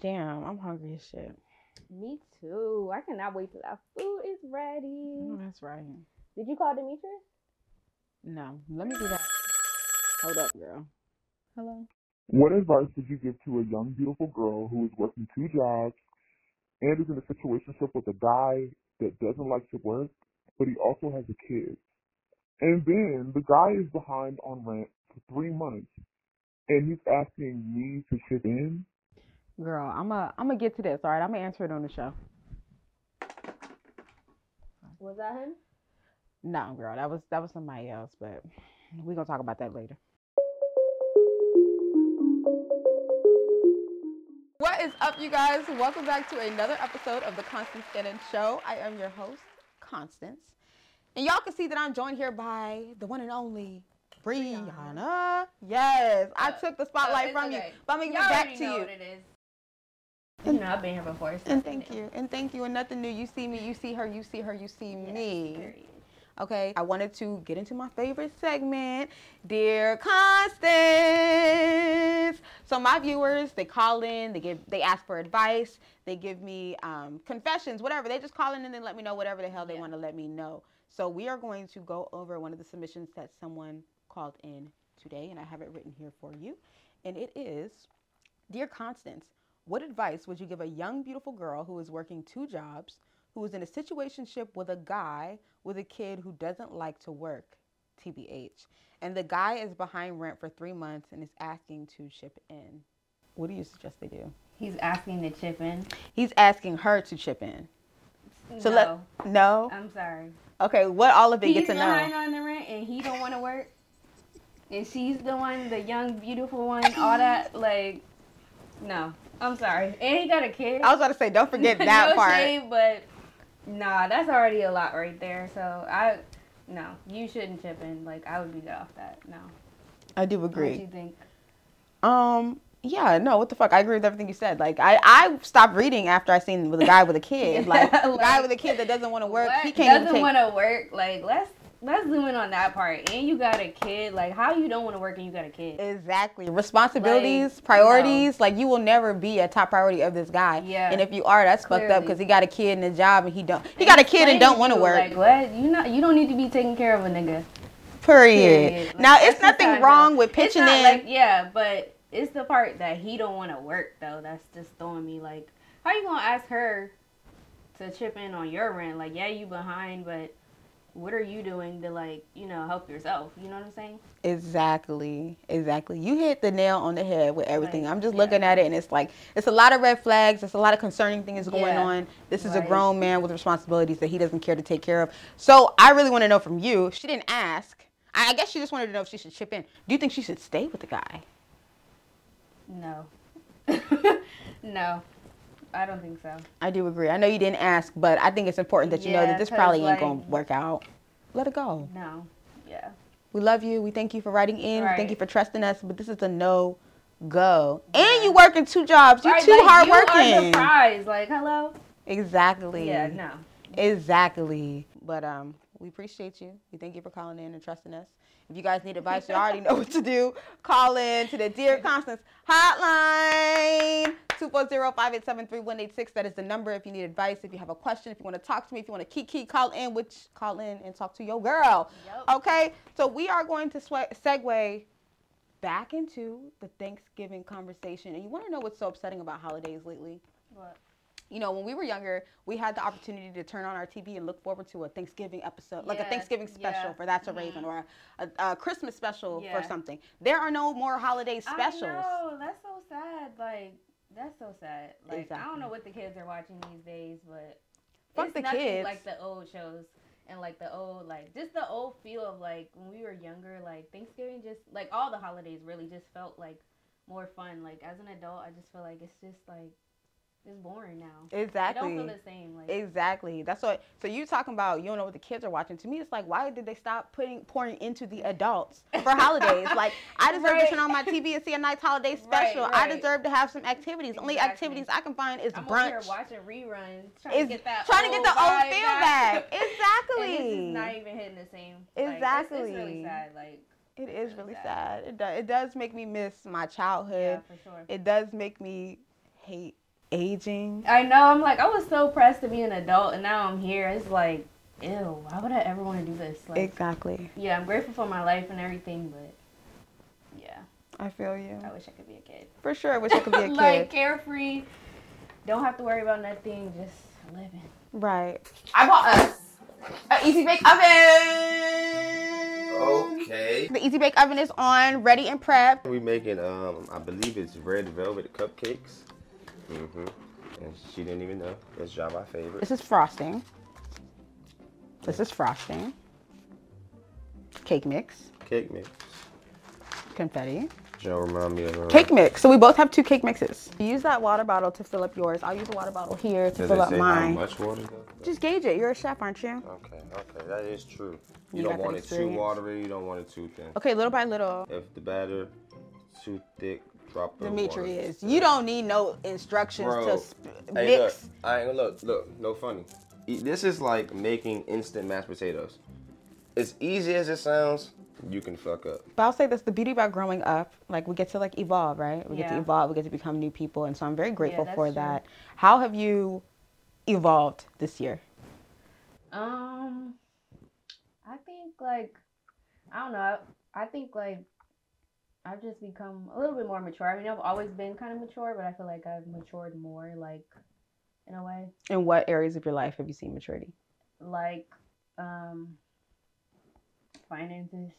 Damn, I'm hungry as shit. Me too. I cannot wait till that food is ready. Oh, that's right. Did you call Demetrius? No, let me do that. Hold up, girl. Hello. What advice would you give to a young, beautiful girl who is working two jobs and is in a situationship with a guy that doesn't like to work, but he also has a kid? And then the guy is behind on rent for three months, and he's asking me to chip in. Girl, I'm a I'm gonna get to this. All right, I'm gonna answer it on the show. Was that him? No, girl, that was that was somebody else, but we're gonna talk about that later. What is up, you guys? Welcome back to another episode of the Constance Annan Show. I am your host, Constance, and y'all can see that I'm joined here by the one and only Brianna. Yes, I Uh, took the spotlight it's from you, okay. but I'm gonna give it back already to know you. Is. You know, I've been here before. so And thank you, and thank you, and nothing new. You see me, you see her, you see her, you see Yes, me. period. Okay, I wanted to get into my favorite segment, Dear Constance. So my viewers, they call in, they give, they ask for advice, they give me um, confessions, whatever. They just call in and then let me know whatever the hell they Yeah. want to let me know. So we are going to go over one of the submissions that someone called in today, and I have it written here for you, and it is, Dear Constance, what advice would you give a young, beautiful girl who is working two jobs? who is in a situationship with a guy with a kid who doesn't like to work, TBH. And the guy is behind rent for three months and is asking to chip in. What do you suggest they do? He's asking to chip in. He's asking her to chip in. So no, let no. I'm sorry. Okay, what all of it He's get to behind on the rent, and he don't want to work. And she's the one, the young, beautiful one, all that. Like, no, I'm sorry. And he got a kid. I was about to say, don't forget that no part. shade, but nah, that's already a lot right there. So I, no, you shouldn't chip in. Like, I would be good off that. No. I do agree. What agree. you think? Um, yeah, no, what the fuck? I agree with everything you said. Like, I, I stopped reading after I seen with a guy with a kid. Like, a guy with a kid that doesn't want to work, What? he can't doesn't want to work. Like, let's let's zoom in on that part. And you got a kid. Like, how you don't want to work and you got a kid? Exactly. Responsibilities, Like, priorities. Like you will never be a top priority of this guy. Yeah, And if you are, that's fucked up because he got a kid and a job and he don't. He got a kid and don't want to work. Like, what? You not? You don't need to be taking care of a nigga. period. Period. Like, Now it's nothing wrong with pitching in. Like, yeah, but it's the part that he don't want to work though. That's just throwing me like, how you gonna ask her to chip in on your rent? Like, yeah, you behind, but what are you doing to like, you know, help yourself? You know what I'm saying? Exactly. Exactly. You hit the nail on the head with everything. Like, I'm just yeah. looking at it and it's like it's a lot of red flags. It's a lot of concerning things going Yeah. on. This is a grown man with responsibilities that he doesn't care to take care of. So I really want to know from you. She didn't ask. I guess she just wanted to know if she should chip in. Do you think she should stay with the guy? No. no, I don't think so. I do agree. I know you didn't ask, but I think it's important that you know that this probably ain't like- gonna work out. Let it go. No. Yeah. We love you. We thank you for writing in. We thank you for trusting us. But this is a no go. And Yeah. you working two jobs. You Right, too like, hard you are the working. prize. Like, hello. Exactly. Yeah. No. Exactly. But um, we appreciate you. We thank you for calling in and trusting us. If you guys need advice, you already know what to do. Call in to the Dear Constance hotline. 240-587-3186. That is the number if you need advice, if you have a question, if you want to talk to me, if you want to kiki, call in, which call in and talk to your girl. Yep. Okay? So we are going to swe- segue back into the Thanksgiving conversation. And you want to know what's so upsetting about holidays lately? What? You know, when we were younger, we had the opportunity to turn on our TV and look forward to a Thanksgiving episode, like a Thanksgiving special yeah, for That's a mhm. Raven or a, a, a Christmas special Yeah. for something. There are no more holiday specials. I know that's so sad. Like that's so sad. Like I don't know what the kids are watching these days, but Fuck it's the nothing kids. like the old shows and like the old like just the old feel of like when we were younger. Like Thanksgiving, just like all the holidays really just felt like more fun. Like as an adult, I just feel like it's just like it's boring now. Exactly. don't feel the same. Like Exactly. That's what. So you talking about you don't know what the kids are watching? To me, it's like why did they stop putting pouring into the adults for holidays? like I deserve Right. to turn on my TV and see a nice holiday Right, special. I deserve to have some activities. Only activities I can find is I'm brunch. watching reruns, trying to get that trying to get the old feel back. And Exactly. this is not even hitting the same. Like, it's- Exactly. it's, really sad. Like It is really sad. sad. It does, it does make me miss my childhood. yeah, for sure. It does make me hate aging. I know. I'm like, I was so pressed to be an adult, and now I'm here. It's like, ew. Why would I ever want to do this? Like, Exactly. yeah, I'm grateful for my life and everything, but yeah, I feel you. I wish I could be a kid. For sure, I wish I could be a kid. like carefree. Don't have to worry about nothing. Just living. right. I bought us an easy bake oven. Okay. The Easy Bake Oven is on, ready and prepped. We making um I believe it's red velvet cupcakes. Mm-hmm. And she didn't even know. It's Java favorite. This is frosting. This is frosting. Cake mix. Cake mix. Confetti. Joe remind me of Cake mix. So we both have two cake mixes. Use that water bottle to fill up yours. I'll use a water bottle here to Does fill it up say mine. how much water? though? Just gauge it. You're a chef, aren't you? Okay, okay, that is true. You You, don't that want it too experience? watery. You don't want it too thin. Okay, little by little. If the batter too thick, drop the Dimitri water. is. You don't need no instructions Bro, to sp- Hey, look, mix. I ain't look, look, no funny. This is like making instant mashed potatoes. As easy as it sounds, you can fuck up. But I'll say this: the beauty about growing up, like we get to like evolve, right? We get to evolve. We get to become new people, and so I'm very grateful that's for true. that. How have you evolved this year? Um, I think like I don't know. I, I think like I've just become a little bit more mature. I mean, I've always been kind of mature, but I feel like I've matured more, like in a way, In what areas of your life have you seen maturity? like um finances,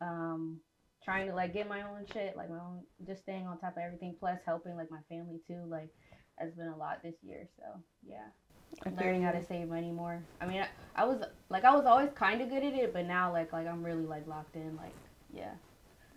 um trying to like get my own shit, like my own, just staying on top of everything, plus helping like my family too. Like has been a lot this year. So yeah. I learning how to save money more. I mean, I, I was like I was always kind of good at it, but now like like I'm really like locked in. Like yeah.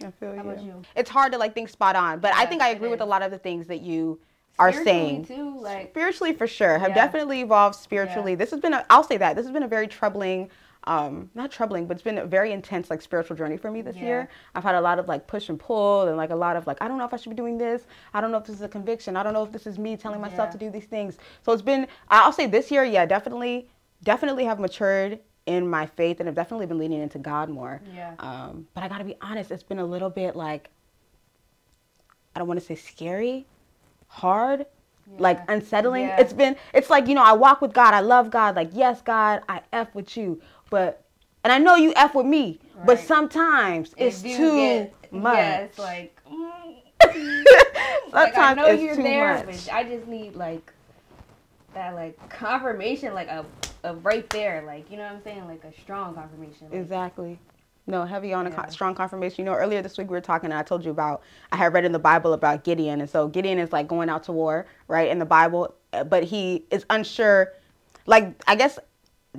I feel How you. about you? It's hard to like think spot on, but I think I agree with a lot of the things that you are Spiritually, saying. too. Like Spiritually, for sure, have Yeah. definitely evolved spiritually. This has been, a, I'll say that this has been a very troubling, um, not troubling, but it's been a very intense like spiritual journey for me this Yeah. year. I've had a lot of like push and pull, and like a lot of like I don't know if I should be doing this. I don't know if this is a conviction. I don't know if this is me telling myself Yeah. to do these things. So it's been, I'll say this year, yeah, definitely, definitely have matured in my faith, and I've definitely been leaning into God more. yeah. Um, but I gotta be honest, it's been a little bit like I don't want to say scary, hard, like unsettling. Yeah. It's been it's like, you know, I walk with God, I love God, like yes, God, I F with you. But and I know you F with me, but sometimes It it's too get- much. Yeah, it's like. mm, sometimes like I know it's you're too there, much. but I just need like that like confirmation, like a, right there, like you know what I'm saying, like a strong confirmation. Like, Exactly. No, heavy on a strong confirmation. You know, earlier this week we were talking, and I told you about I had read in the Bible about Gideon, and so Gideon is like going out to war, right, in the Bible, uh, but he is unsure. Like, I guess,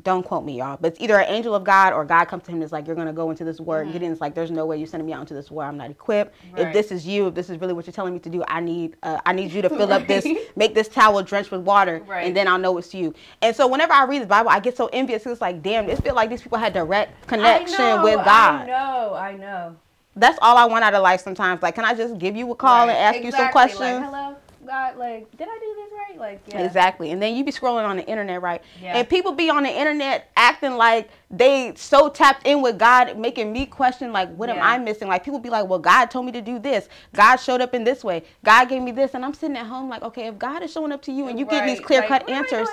don't quote me, y'all, but it's either an angel of God or God comes to him and is like, "You're gonna go into this war." And Gideon's like, "There's no way you're sending me out into this war. I'm not equipped. If Mm-hmm. This is you, if this is really what you're telling me to do, I need, uh, I need you to fill up this, make this towel drenched with water, Right. and then I'll know it's you." And so whenever I read the Bible, I get so envious. It's like, damn, it feel like these people had direct connection know, with God. I know, I know. That's all I want out of life sometimes. Like, can I just give you a call Right, and ask you some questions? Like, hello, God. Like, did I do this right? Like, yeah. Exactly. And then you be scrolling on the internet, right? Yeah. And people be on the internet acting like they so tapped in with God, making me question, like, what am I missing? Like, people be like, well, God told me to do this. God showed up in this way. God gave me this. And I'm sitting at home like, okay, if God is showing up to you and you get these Right, clear like, cut I answers.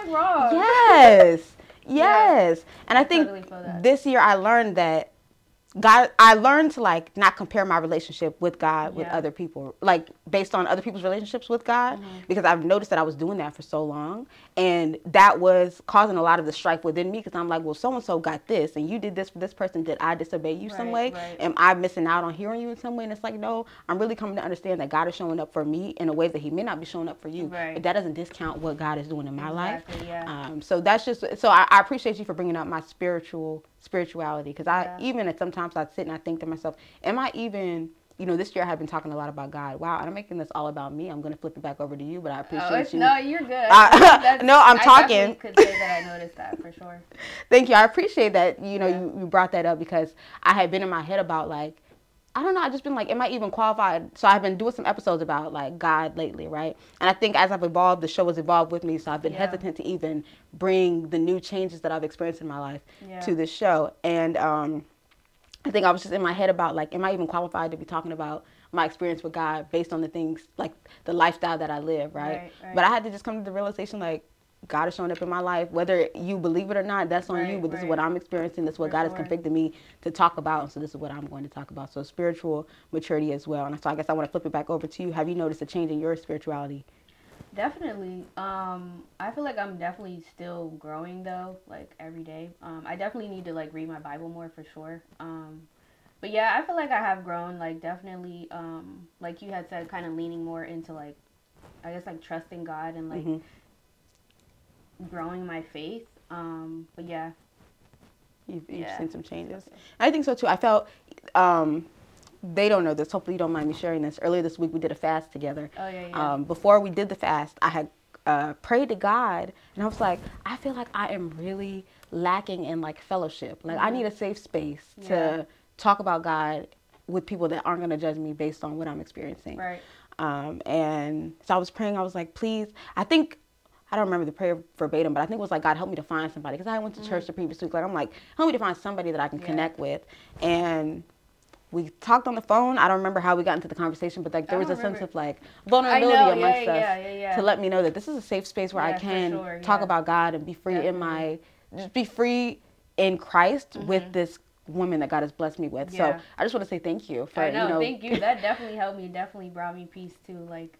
Yes. Yes. And I, I think totally feel this year I learned that God, I learned to like not compare my relationship with God with Yeah. other people, like based on other people's relationships with God, Mm-hmm. because I've noticed that I was doing that for so long, and that was causing a lot of the strife within me. Because I'm like, well, so and so got this, and you did this for this person. Did I disobey you some way? Right, right. Am I missing out on hearing you in some way? And it's like, no, I'm really coming to understand that God is showing up for me in a way that He may not be showing up for you. Right. But that doesn't discount what God is doing in my life. Yeah. Um, so that's just so I, I appreciate you for bringing up my spiritual spirituality because I Yeah. even at sometimes I sit and I think to myself, am I even you know this year I have been talking a lot about God. Wow, I'm making this all about me. I'm gonna flip it back over to you, but I oh, appreciate Oh, you. no, you're good. That's- no, I'm talking. definitely Could say that I noticed that for sure. Thank you. I appreciate that. You know, Yeah. you, you brought that up because I had been in my head about like, I don't know. I've just been like, am I even qualified? So I've been doing some episodes about like God lately, right? And I think as I've evolved, the show has evolved with me. So I've been Yeah. hesitant to even bring the new changes that I've experienced in my life Yeah. to this show. And um, I think I was just in my head about like, am I even qualified to be talking about my experience with God based on the things like the lifestyle that I live, right? Right, right. But I had to just come to the realization like God is showing up in my life, whether you believe it or not. That's on you. Right, But this is what I'm experiencing. This is what God has convicted me to talk about, and so this is what I'm going to talk about. So spiritual maturity as well. And so I guess I want to flip it back over to you. Have you noticed a change in your spirituality? Definitely. Um, I feel like I'm definitely still growing though, like every day. Um, I definitely need to like read my Bible more for sure. Um, but yeah, I feel like I have grown. Like definitely, um, like you had said, kind of leaning more into like, I guess like trusting God and like Mhm. Growing my faith. Um, but yeah, You've, you've Yeah. seen some changes. I think so too. I felt um, they don't know this. Hopefully, you don't mind me sharing this. Earlier this week, we did a fast together. Oh, yeah, yeah. Um, before we did the fast, I had uh, prayed to God, and I was like, I feel like I am really lacking in like fellowship. Like I need a safe space to Mm-hmm. Yeah. talk about God with people that aren't going to judge me based on what I'm experiencing. right. Um, and so I was praying. I was like, please. I think I don't remember the prayer verbatim, but I think it was like God help me to find somebody because I went to church the previous week. Like I'm like help me to find somebody that I can. Yeah. connect with. And we talked on the phone. I don't remember how we got into the conversation, but like there was a don't sense of like vulnerability know, amongst yeah, us yeah, to let me know that this is a safe space where I can sure, talk about God and be free in my just be free in Christ with this woman that God has blessed me with. Mm-hmm. So I just want to say thank you for I know, you know Thank you. That definitely helped me. Definitely brought me peace too. Like,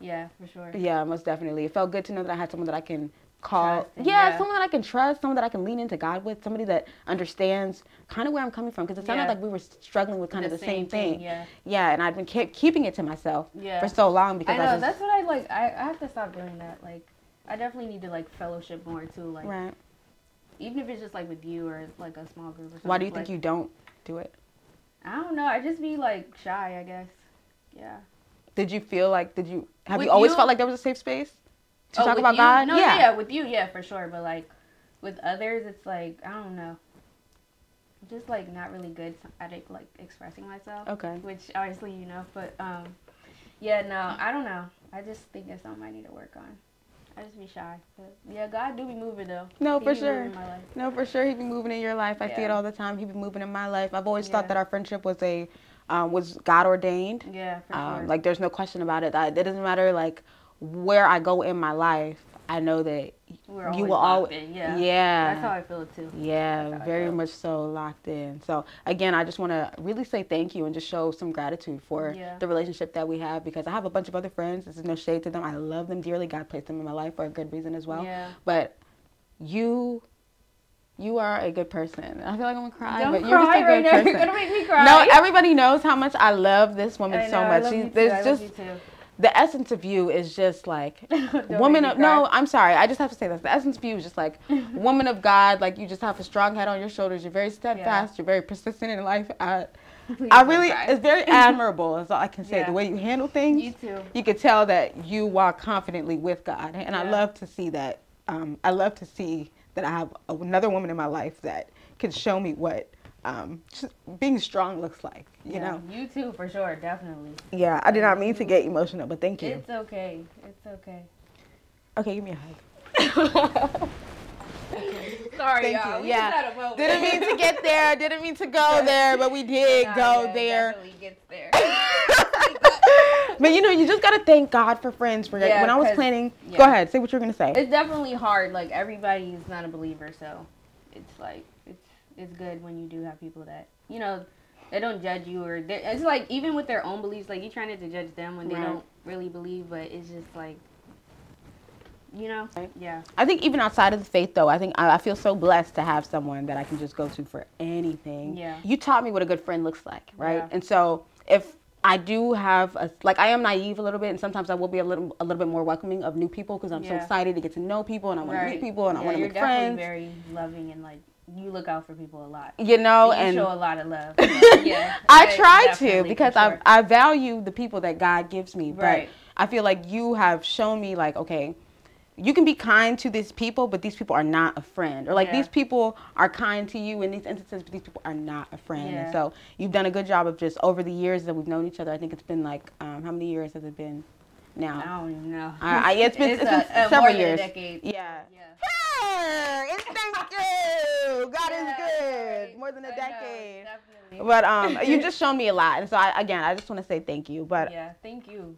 yeah, for sure. Yeah, most definitely. It felt good to know that I had someone that I can call. Trust yeah, yeah. someone that I can trust, someone that I can lean into God with, somebody that understands kind of where I'm coming from. Because it sounded Yeah. like we were struggling with kind of the same, thing. Yeah. Yeah, and I've been kept keeping it to myself Yeah. for so long I because know. I, just that's what I like. I, I have to stop doing that. Like, I definitely need to like fellowship more too. Like, right. even if it's just like with you or like a small group or something. Why do you like, think you don't do it? I don't know. I just be like shy. I guess. Yeah. Did you feel like did you have With you always you- felt like there was a safe space to Oh, talk about you? God? No, yeah. yeah. With you, yeah, for sure. But like, with others, it's like I don't know. I'm just like not really good at it, like expressing myself. Okay. which obviously you know, but um, yeah, no, I don't know. I just think it's something I need to work on. I just be shy, but yeah, God do be moving though. No, He for sure. in my life. No, for sure. He be moving in your life. I see it all the time. He be moving in my life. I've always Yeah. thought that our friendship was a um, was God ordained. Yeah, for Um, sure. like there's no question about it. That it doesn't matter like where I go in my life. I know that We're you will always yeah. yeah That's how I feel too. yeah That's how I very much so locked in. So again, I just want to really say thank you and just show some gratitude for Yeah. the relationship that we have because I have a bunch of other friends. This is no shade to them. I love them dearly. God placed them in my life for a good reason as well. Yeah. But you. You are a good person. I feel like I'm gonna cry, Don't but cry you're just a right good now. person. You're gonna make me cry. No, everybody knows how much I love this woman so know, I much. love She's you too. there's just you too. the essence of you is just like woman of no i'm sorry i just have to say this the essence of you is just like woman of god like you just have a strong head on your shoulders you're very steadfast you're very persistent in life i, Please I really it's very admirable is all i can say Yeah. the way you handle things You too. you could tell that you walk confidently with god and i love to see that um, i love to see that i have another woman in my life that can show me what um, being strong looks like you Yeah, know You too, for sure, definitely. yeah i did not mean to get emotional but thank you It's okay. It's okay. okay give me a hug Sorry, Thank y'all. you. We Yeah. just had a. Didn't mean to get there. Didn't mean to go there, but we did Nah, go yeah, there. Definitely gets there. But you know, you just gotta thank God for friends. For Yeah, when I was planning, go ahead, say what you're gonna say. it's definitely hard. Like everybody is not a believer, so it's like it's it's good when you do have people that you know they don't judge you or it's like even with their own beliefs, like you trying not to judge them when they Right. don't really believe, but it's just like you know, yeah, I think even outside of the faith, though, I think I, I feel so blessed to have someone that I can just go to for anything. Yeah. You taught me what a good friend looks like, right? Yeah. And so if I do have a like I am naive a little bit, and sometimes I will be a little a little bit more welcoming of new people because I'm so excited to get to know people and I want to meet people and I want to you're make definitely friends. very loving and like you look out for people a lot. you know, you and show a lot of love. yeah, I try to because for I. I value the people that God gives me. But Right. I feel like you have shown me like okay, you can be kind to these people, but these people are not a friend. Or like Yeah. these people are kind to you in these instances, but these people are not a friend. Yeah. And so you've done a good job of just over the years that we've known each other. I think it's been like um, how many years has it been now? I don't even know. I- I- it's been- it's been a- a several more than a years. decade. Yeah. Yeah. Hey, it's thank you. God is good. More than a I know, decade. definitely. But um, you've just shown me a lot, and so I, again, I just want to say thank you. But yeah, thank you.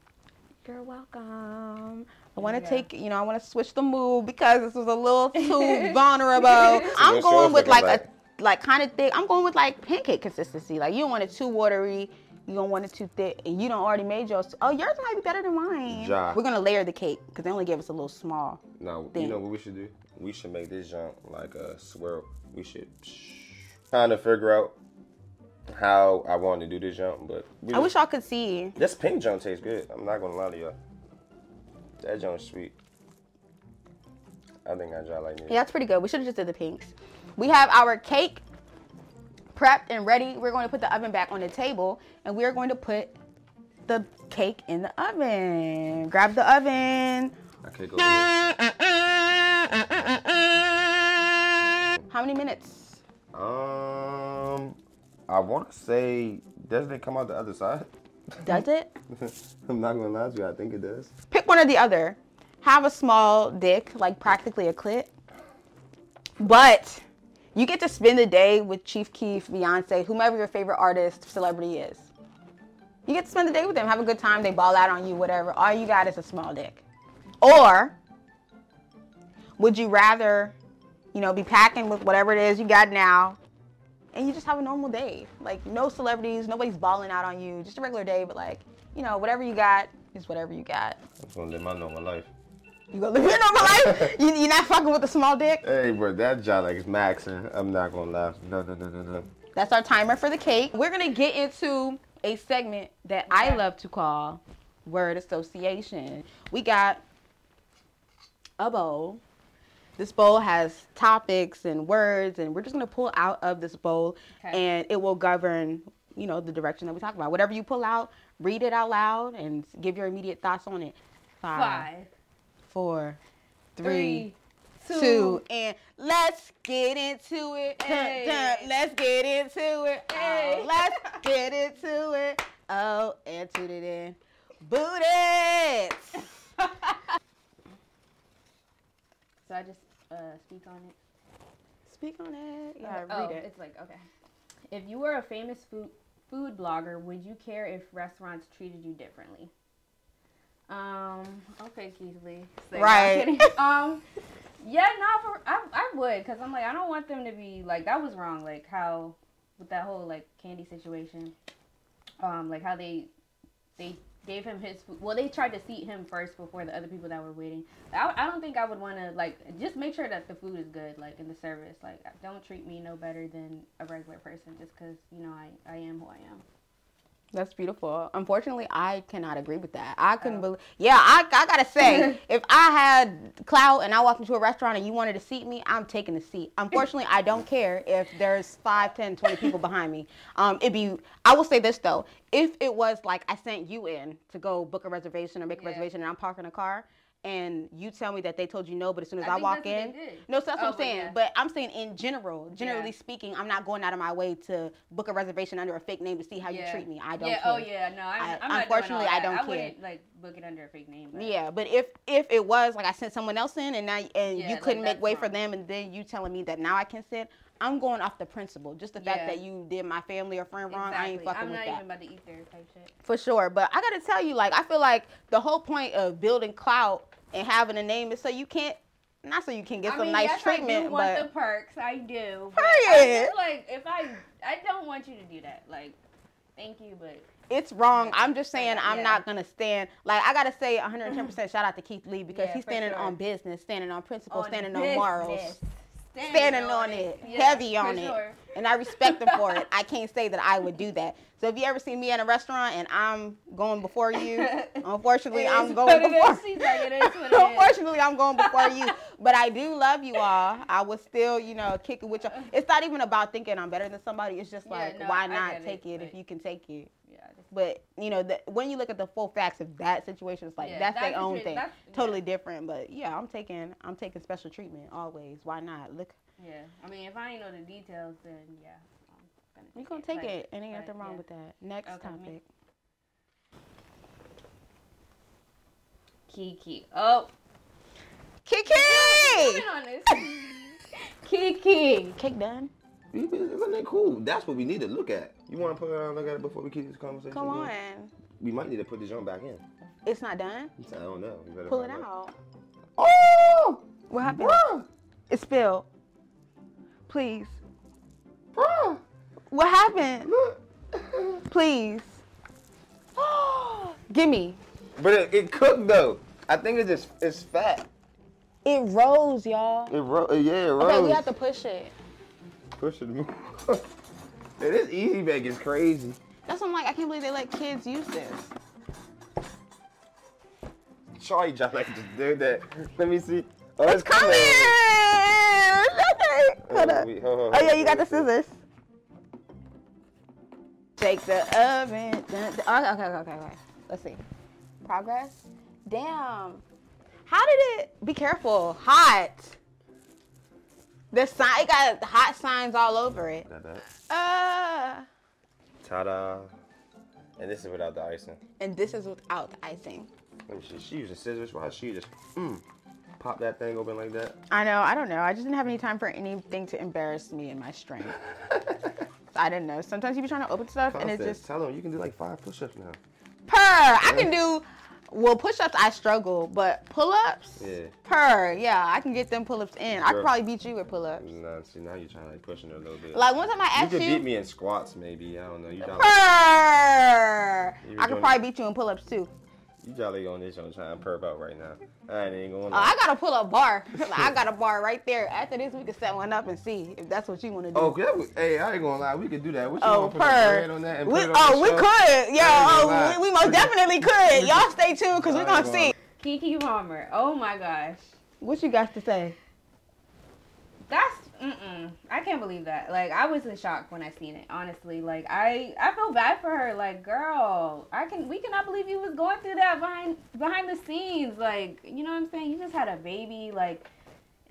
you're welcome. I want to Yeah. take, you know, I want to switch the mood because this was a little too vulnerable. I'm going with for like comeback. a like kind of thick. I'm going with like pancake consistency. Like you don't want it too watery. You don't want it too thick, and you don't already made yours. Oh, yours might be better than mine. Ja. We're gonna layer the cake because they only gave us a little small. Now, you know what we should do? We should make this jump like a swirl. We should kind of figure out how I want to do this jump, but we I wish just- y'all could see. this pink jump tastes good. I'm not gonna lie to y'all. That jump's sweet. I think I try like this. Yeah, that's pretty good. We should have just did the pinks. We have our cake prepped and ready. We're going to put the oven back on the table and we're going to put the cake in the oven. Grab the oven. I could go. How many minutes? Um, I want to say, doesn't it come out the other side? Does it? I'm not gonna lie to you. I think it does. Pick one or the other. Have a small dick, like practically a clit. But you get to spend the day with Chief Keef, Beyonce, whomever your favorite artist, celebrity is. You get to spend the day with them, have a good time, they ball out on you, whatever. All you got is a small dick. Or would you rather, you know, be packing with whatever it is you got now and you just have a normal day? Like, no celebrities, nobody's balling out on you, just a regular day, but like, you know, whatever you got is whatever you got. I'm just gonna live my normal life. You gonna live your normal life? You, you're not fucking with a small dick? Hey, bro, that job like is maxing. I'm not gonna lie. No, no, no, no, no. That's our timer for the cake. We're gonna get into a segment that I love to call word association. We got a bowl. This bowl has topics and words, and we're just gonna pull out of this bowl, Okay. and it will govern, you know, the direction that we talk about. Whatever you pull out, read it out loud and give your immediate thoughts on it. Five, four, three, three, two, and let's get into it. Dun, Hey. dun, let's get into it. Hey. Oh, let's get into it. Oh, and toot it in. Boot it. So I just uh, speak on it. Speak on it. Yeah, oh, read it. it's like okay. If you were a famous food food blogger, would you care if restaurants treated you differently? Um. Okay, Keith Lee. Say, Right. kidding. um. Yeah, no, for, I I would, cause I'm like I don't want them to be like that was wrong, like how with that whole like Kandi situation. Um, like how they they gave him his food. Well, they tried to seat him first before the other people that were waiting. I, I don't think I would want to like just make sure that the food is good, like in the service. Like don't treat me no better than a regular person just because you know I I am who I am. That's beautiful. Unfortunately, I cannot agree with that. I couldn't Oh. believe. Yeah, I, I gotta say, if I had clout and I walked into a restaurant and you wanted to seat me, I'm taking the seat. Unfortunately, I don't care if there's 5, 10, 20 people behind me. Um, it'd be. I will say this though, if it was like I sent you in to go book a reservation or make a Yeah. reservation and I'm parking a car. And you tell me that they told you no, but as soon as I I, walk that's what they in, no, so that's Oh, what I'm saying. yeah. But I'm saying in general, generally Yeah. speaking, I'm not going out of my way to book a reservation under a fake name to see how you Yeah. treat me. I don't yeah. Oh, care. Oh yeah. No, I'm, I- I'm not unfortunately, I don't I care. wouldn't like book it under a fake name. But Yeah, but if if it was like I sent someone else in and now and you couldn't make that's way for them and then you telling me that now I can sit, I'm going off the principle. Just the fact that you did my family or friend wrong, I ain't Exactly. fucking I'm with not that. even about to eat there type shit. For sure. But I gotta tell you, like, I feel like the whole point of building clout and having a name is so you can't not so you can get I some mean, nice yes, I treatment, do want but the perks. I do. but I like if I, I don't want you to do that. Like, thank you, but it's wrong. I'm just saying I'm yeah. not gonna stand. Like I gotta say 110 percent shout out to Keith Lee because Yeah, he's standing sure. on business, standing on principle, on standing on morals. Standing, standing on it, heavy for on it. sure. and I respect them for it. I can't say that I would do that. So if you ever see me at a restaurant and I'm going before you, unfortunately I'm going before. like, it is what it is. Unfortunately, I'm going before you, but I do love you all. I would still, you know, kick it with you. It's not even about thinking I'm better than somebody. It's just Yeah, like, no, why not get it, take it, if you can take it? Yeah, But you know, the, when you look at the full facts of that situation, it's like Yeah, that's that their own thing, that's- yeah. totally different. But yeah, I'm taking, I'm taking special treatment always. Why not? Look, yeah. I mean, if I ain't know the details, then yeah, I'm you gonna gonna take But- it, and ain't nothing wrong yeah. with that. Next Okay, me- topic. Kiki. Oh, Kiki, moving on this. Kiki. cake done. We- we- Isn't that cool? That's what we need to look at. You want to put it on look at it before we keep this conversation? Come going? on. We might need to put this joint back in. It's not done. I don't know. You better Pull it find out. Oh! What happened? Bruh! It spilled. Please. Bruh! What happened? Please. Gimme. But it, it cooked though. I think it's just it's fat. It rose, y'all. It rose. Uh, yeah, it rose. Okay, we have to push it. push it. Move. Hey, this easy bake is crazy. That's what I'm like. I can't believe they let kids use this. Sorry, John, I just did that. Let me see. Oh, it's, coming. here. Hold Oh, up. wait, hold on, Oh yeah, you got the wait, wait. scissors. Take the oven. Dun. Okay, okay, okay, okay. Let's see. Progress. Damn. How did it? Be careful. Hot. The sign it got hot signs all over it. Got that. Uh. Ta-da. And this is without the icing. And this is without the icing. Let me see. She using scissors. Why she just mm, pop that thing open like that? I know. I don't know. I just didn't have any time for anything to embarrass me and my strength. I didn't know. Sometimes you be trying to open stuff and it Constance. just tell them you can do like five push-ups now. Per, I can do. Well, push-ups I struggle, but pull-ups, Yeah. per, yeah, I can get them pull-ups in. I could probably beat you with pull-ups. Nah, see now you're trying to like pushing her a little bit. Like one time I asked you could you, could beat me in squats maybe. I don't know. You per, got I could probably beat you in pull-ups too. You jolly on this one trying to perp out right now. I ain't going. Oh, I gotta pull a bar. I got a bar right there. After this, we can set one up and see if that's what you want to do. Oh, that would- hey, I ain't gonna lie. We could do that. What you Oh, want to put the per. on that and We, on oh, we show? could. Yeah, oh, I ain't gonna oh, we, we most definitely could. Y'all stay tuned because we're I gonna see. Keke Palmer. Oh my gosh. What you got to say? That's mm-mm. I can't believe that. Like I was in shock when I seen it. Honestly, like I I feel bad for her. Like girl, I can we cannot believe you was going through that behind behind the scenes. Like you know what I'm saying? You just had a baby. Like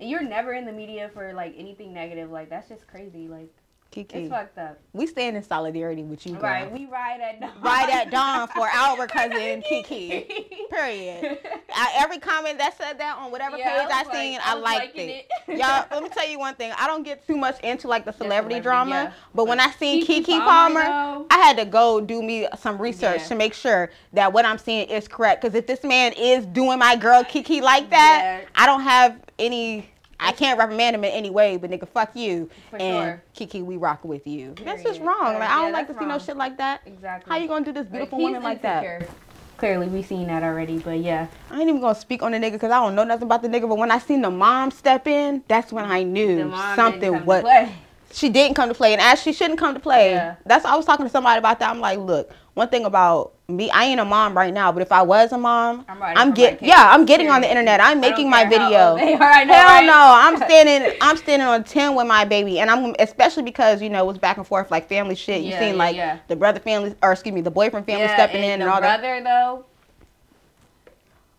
and you're never in the media for like anything negative. Like that's just crazy. Like Keke, it's fucked up. we stand in solidarity with you, girl. Right? We ride at dawn. Ride at dawn for our cousin Keke. Period. I, every comment that said that on whatever Yeah, page I was seen, like- I, was liked it. it. Y'all, let me tell you one thing. I don't get too much into like the celebrity, celebrity, drama, yeah. but when I seen Keke Kiki, Palmer, Palmer. I had to go do me some research Yeah. to make sure that what I'm seeing is correct. Because if this man is doing my girl Keke like that. I don't have any. I can't reprimand him in any way, but nigga, fuck you. For and sure. Keke, we rock with you. That's just wrong. Like I don't like to that's see no shit like that. Exactly. How you gonna do this beautiful he's woman like that? Clearly, we seen that already. But yeah. I ain't even gonna speak on the nigga because I don't know nothing about the nigga. But when I seen the mom step in, that's when I knew something didn't come to was. She didn't come to play, and as she shouldn't come to play. Yeah. That's I was talking to somebody about that. I'm like, look, one thing about me, I ain't a mom right now, but if I was a mom, I'm I'm for get yeah, I'm getting on the internet. I'm making my video. old They are, I know, Hell right? no, I'm standing. I'm standing on ten with my baby, and I'm especially because you know it was back and forth like family shit. You Yeah, seen yeah, like yeah. the brother family, or excuse me, the boyfriend family stepping in and all that. brother though.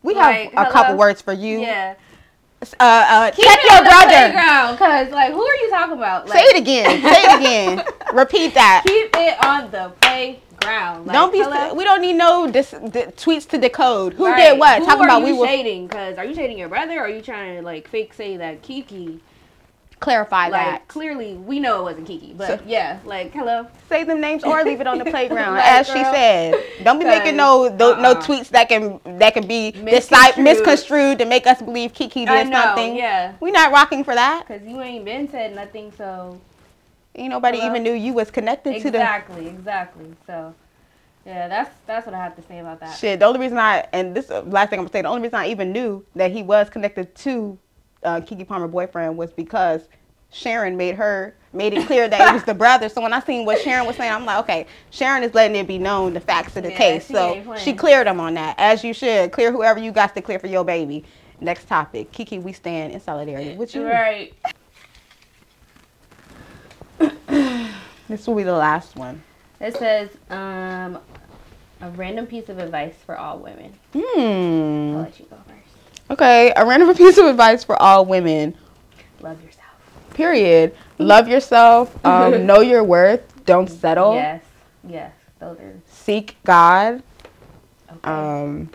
We like, have a couple words for you. Yeah. Uh, uh, Keep check your brother. cause like, who are you talking about? Like, Say it again. Say it again. Repeat that. Keep it on the Like, don't be. hello? We don't need no dis, di- tweets to decode. Who Right. did what? Who Talking about we shading? Cause are you shading your brother? or Are you trying to like fake say that Keke? clarify Like that. clearly we know it wasn't Keke, but So- yeah, like hello. Say them names or leave it on the playground, Right, as she said. Don't be making no no, no uh-uh. tweets that can that can be Misconstrued. misconstrued to make us believe Keke did know, something. yeah. we're not rocking for that. Cause you ain't been said nothing, so Ain't nobody Hello? even knew you was connected to the exactly, exactly. So yeah, that's that's what I have to say about that. Shit, the only reason I and this uh, last thing I'm gonna say, the only reason I even knew that he was connected to uh, Keke Palmer boyfriend was because Sharon made her made it clear that it was the brother. So when I seen what Sharon was saying, I'm like, okay, Sharon is letting it be known the facts of the Yeah, case. she So she cleared him on that, as you should. Clear whoever you got to clear for your baby. Next topic, Keke, we stand in solidarity with you. Right. This will be the last one. It says um a random piece of advice for all women. Hmm. I'll let you go first. Okay, a random piece of advice for all women. Love yourself. Period. Love yourself. Um, know your worth. Don't settle. Yes. Yes. Those are Seek God. okay. Um,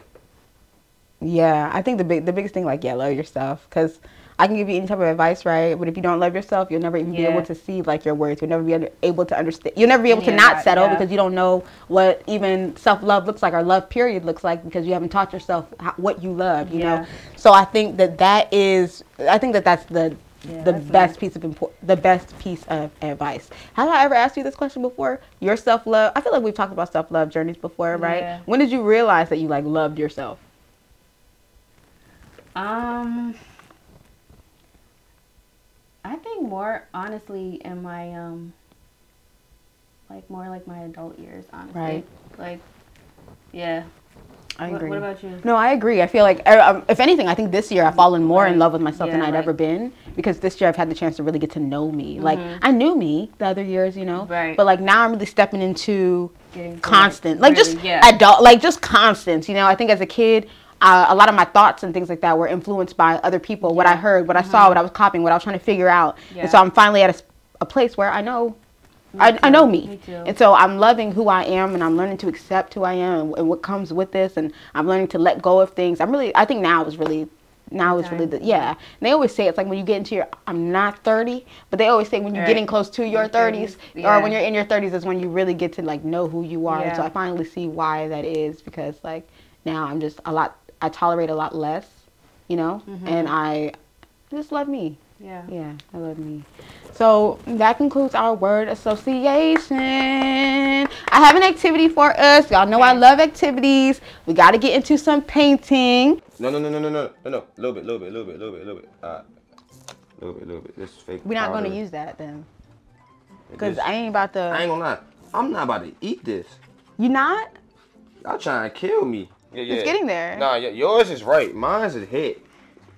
Yeah, I think the big the biggest thing like yeah, love yourself because I can give you any type of advice, right? But if you don't love yourself, you'll never even be able to see like your worth. You'll never be able to understand. You'll never be able to not settle yeah. because you don't know what even self love looks like or love period looks like because you haven't taught yourself how, what you love. You Yeah. know, so I think that that is. I think that that's the Yeah, the that's best nice. piece of import, the best piece of advice. Have I ever asked you this question before? Your self love. I feel like we've talked about self love journeys before, right? Yeah. When did you realize that you like loved yourself? Um, I think more honestly in my um, like more like my adult years, honestly. Right. Like, yeah. I What- agree. What, about you? No, I agree. I feel like, uh, um, if anything, I think this year I've fallen more in love with myself than I'd right. ever been because this year I've had the chance to really get to know me. Like Mhm. I knew me the other years, you know, Right. but like now I'm really stepping into Getting constant, like just really- yeah. adult, like just constants. You know, I think as a kid. Uh, a lot of my thoughts and things like that were influenced by other people, what I heard, what I saw, what I was copying, what I was trying to figure out. Yeah. And so I'm finally at a place where I know Me I, I know me. Me too. And so I'm loving who I am and I'm learning to accept who I am and, and what comes with this and I'm learning to let go of things. I'm really I think now is really now is really the yeah. And they always say it's like when you get into your I'm not 30, but they always say when you're Right. getting close to your Your 30s, 30s, or when you're in your 30s is when you really get to like know who you are. And so I finally see why that is because like now I'm just a lot I tolerate a lot less, you know? Mm-hmm. And I just love me. yeah. Yeah, I love me. So that concludes our word association. I have an activity for us. Y'all know I love activities. We got to get into some painting. No, no, no, no, no, no, no, no. A little bit, little bit, little bit, little bit, a little bit. Alright. Little bit, little bit. This is fake. We're not going to use that then. Because I ain't about to. I ain't gonna lie. I'm not about to eat this. You not? Y'all trying to kill me. Yeah, yeah. It's getting there. Nah, yours is right. Mine's is hit.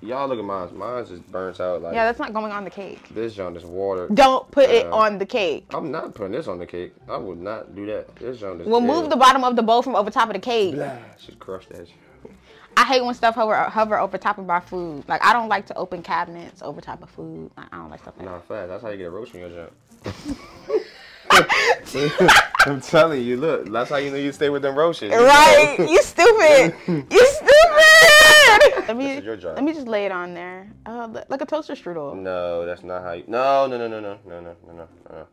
Y'all look at mine. Mine's is burnt out like Yeah, that's not going on the cake. this. Joint is water. Don't put it Uh, on the cake. I'm not putting this on the cake. I would not do that. This joint is. We'll dead. move the bottom of the bowl from over top of the cake. Blah. Should crush that. I hate when stuff hover, hover over top of my food. Like, I don't like to open cabinets over top of food. I I don't like stuff like that. Nah, fast. That's how you get a roast from your jump. I'm telling you, look, that's how you know you stay with them roaches. Right? You stupid. You stupid. Let me This is your job. let me just lay it on there. Uh, like a toaster strudel. No, that's not how you. No, no, no, no, no, no, no, no, no, no.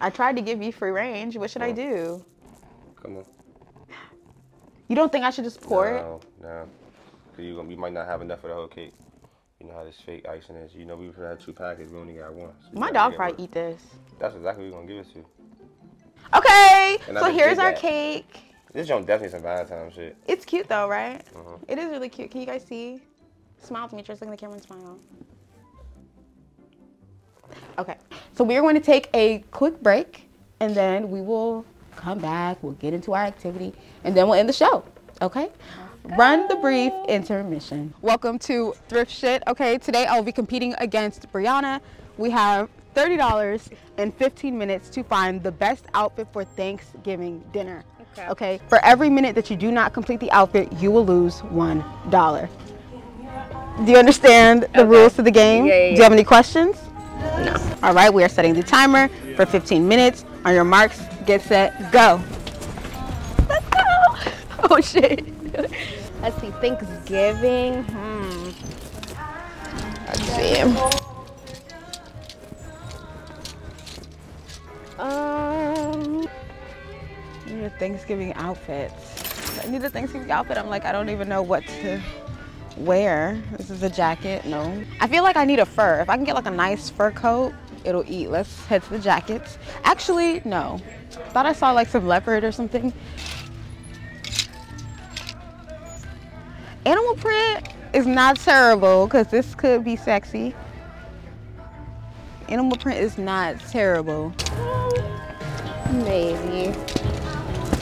I tried to give you free range. What should I Oh. do? Come on. You don't think I should just pour it? No, no. Cause you gonna, we might not have enough of the whole cake. You know how this fake icing is. You know we had two packets, we only got one. So My dog probably more. eat this. That's exactly what we're gonna give it to. Okay, And so here's our that. cake. This joint definitely some Valentine shit. It's cute though, right? Uh-huh. It is really cute. Can you guys see? Smile, Demetrius. Look in the camera and smile. Okay, so we are going to take a quick break, and then we will come back. We'll get into our activity, and then we'll end the show. Okay. Run the brief intermission. Welcome to Thrift Shit. Okay, today I'll be competing against Brianna. We have $30 and 15 minutes to find the best outfit for Thanksgiving dinner. Okay. Okay, for every minute that you do not complete the outfit, you will lose $1. Do you understand the Okay. rules to the game? Yeah, yeah, Do you have any questions? No. All right, we are setting the timer for 15 minutes. On your marks, get set, go. Let's go. Oh shit. Let's see, Thanksgiving. Hmm. Let's see. Um, I need a Thanksgiving outfit. I need a Thanksgiving outfit. I'm like, I don't even know what to wear. This is a jacket. No. I feel like I need a fur. If I can get like a nice fur coat, it'll eat. Let's head to the jackets. Actually, no. Thought I saw like some leopard or something. Animal print is not terrible because this could be sexy. Animal print is not terrible. Maybe.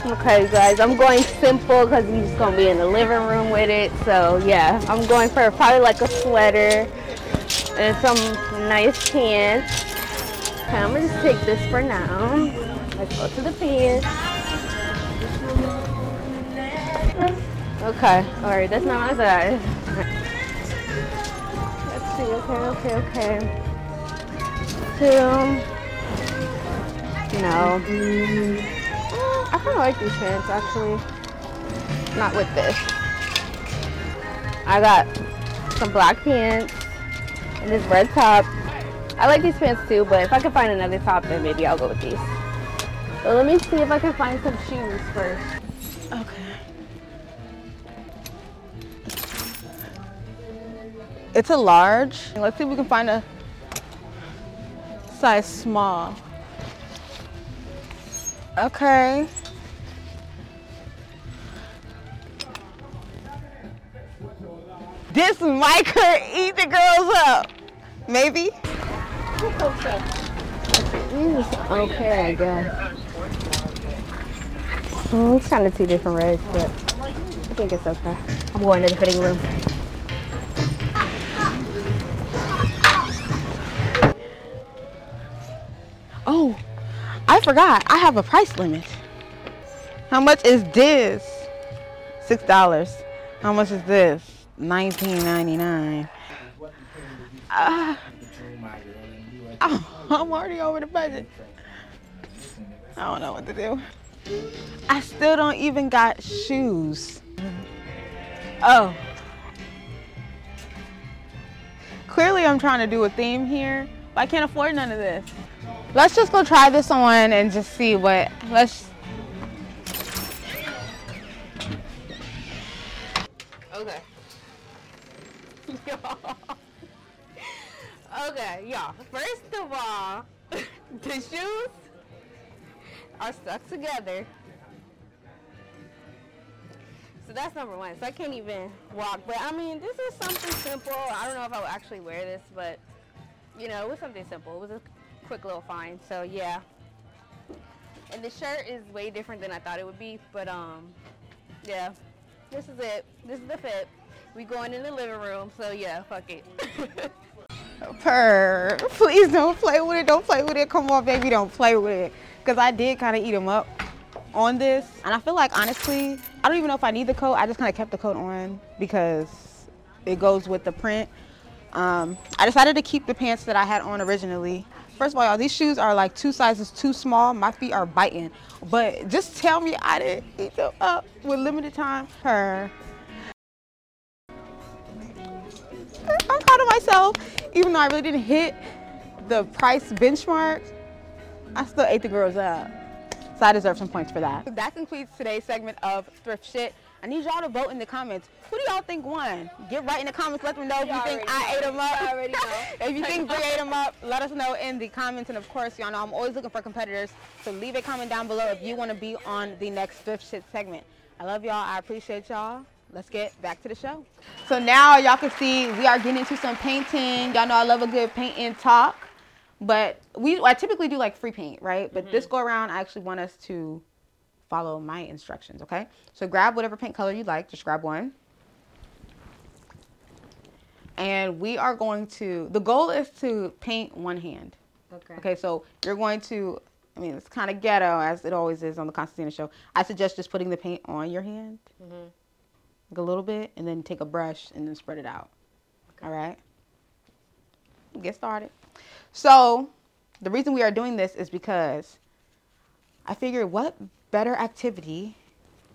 Okay, guys, I'm going simple because we're just gonna be in the living room with it. So yeah, I'm going for probably like a sweater and some nice pants. Okay, I'm gonna just take this for now. Let's go to the pants. Okay, all right, that's not my size. Let's see. Okay, okay, okay. Two. No. Mm, I kind of like these pants actually. Not with this. I got some black pants and this red top. I like these pants too, but if I can find another top, then maybe I'll go with these. So let me see if I can find some shoes first. It's a large. Let's see if we can find a size small. Okay. This might could eat the girls up. Maybe. Okay, I guess. Mm, it's kind of two different reds, but I think it's okay. I'm going to the fitting room. Oh, I forgot. I have a price limit. How much is this? Six dollars. How much is this? Nineteen ninety nine. Uh, I'm already over the budget. I don't know what to do. I still don't even got shoes. Oh. Clearly, I'm trying to do a theme here, but I can't afford none of this. Let's just go try this on and just see what. Let's. Okay. okay, y'all. First of all, the shoes are stuck together. So that's number one. So I can't even walk. But I mean, this is something simple. I don't know if I would actually wear this, but you know, it was something simple. It was a quick little find. So yeah. And the shirt is way different than I thought it would be, but um, yeah, this is it. This is the fit. We going in the living room, so yeah, fuck it. Purr. Please don't play with it. Don't play with it. Come on, baby, don't play with it. Because I did kind of eat them up on this. And I feel like, honestly, I don't even know if I need the coat. I just kind of kept the coat on because it goes with the print. Um, I decided to keep the pants that I had on originally. First of all, y'all, these shoes are like two sizes too small. My feet are biting. But just tell me I didn't eat them up with limited time. Her. I'm proud of myself. Even though I really didn't hit the price benchmark, I still ate the girls up. So I deserve some points for that. That concludes today's segment of Thrift Shit. I need y'all to vote in the comments. Who do y'all think won? Get right in the comments. Let them know if you think I ate them up. already know. if you think Bree ate them up, let us know in the comments. And of course, y'all know I'm always looking for competitors. So leave a comment down below if you want to be on the next Thrift Shit segment. I love y'all. I appreciate y'all. Let's get back to the show. So now y'all can see we are getting into some painting. Y'all know I love a good paint and talk. But we I typically do like free paint, right? But this mm-hmm. go around, I actually want us to follow my instructions, okay? So grab whatever paint color you like, just grab one. And we are going to, the goal is to paint one hand. Okay. Okay, so you're going to, I mean, it's kind of ghetto as it always is on the Constance Annan show. I suggest just putting the paint on your hand, mm-hmm. like a little bit, and then take a brush and then spread it out. All right? Get started. So, the reason we are doing this is because I figured what better activity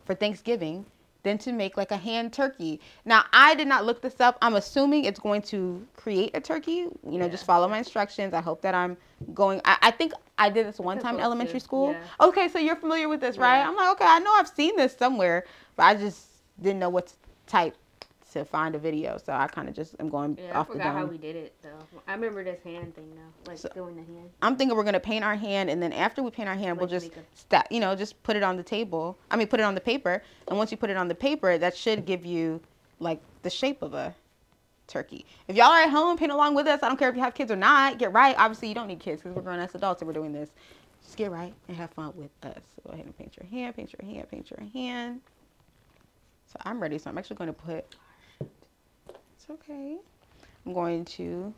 for Thanksgiving than to make like a hand turkey. Now, I did not look this up. I'm assuming it's going to create a turkey. You know, just follow my instructions. I hope that I'm going. I, I think I did this one time in Supposed to, elementary school. yeah. Okay, so you're familiar with this, right? Yeah. I'm like, okay, I know I've seen this somewhere, but I just didn't know what to type to find a video. So I kind of just am going Yeah, I off the forgot how we did it though. I remember this hand thing though, like doing the hand. I'm thinking we're gonna paint our hand, and then after we paint our hand, we'll just sta you know, just put it on the table. I mean, put it on the paper, and once you put it on the paper, that should give you like the shape of a turkey. If y'all are at home, paint along with us. I don't care if you have kids or not. Get right. Obviously, you don't need kids because we're grown ass adults and we're doing this. Just get right and have fun with us. So go ahead and paint your hand, paint your hand, paint your hand. So I'm ready. So I'm actually going to put. It's okay. I'm going to.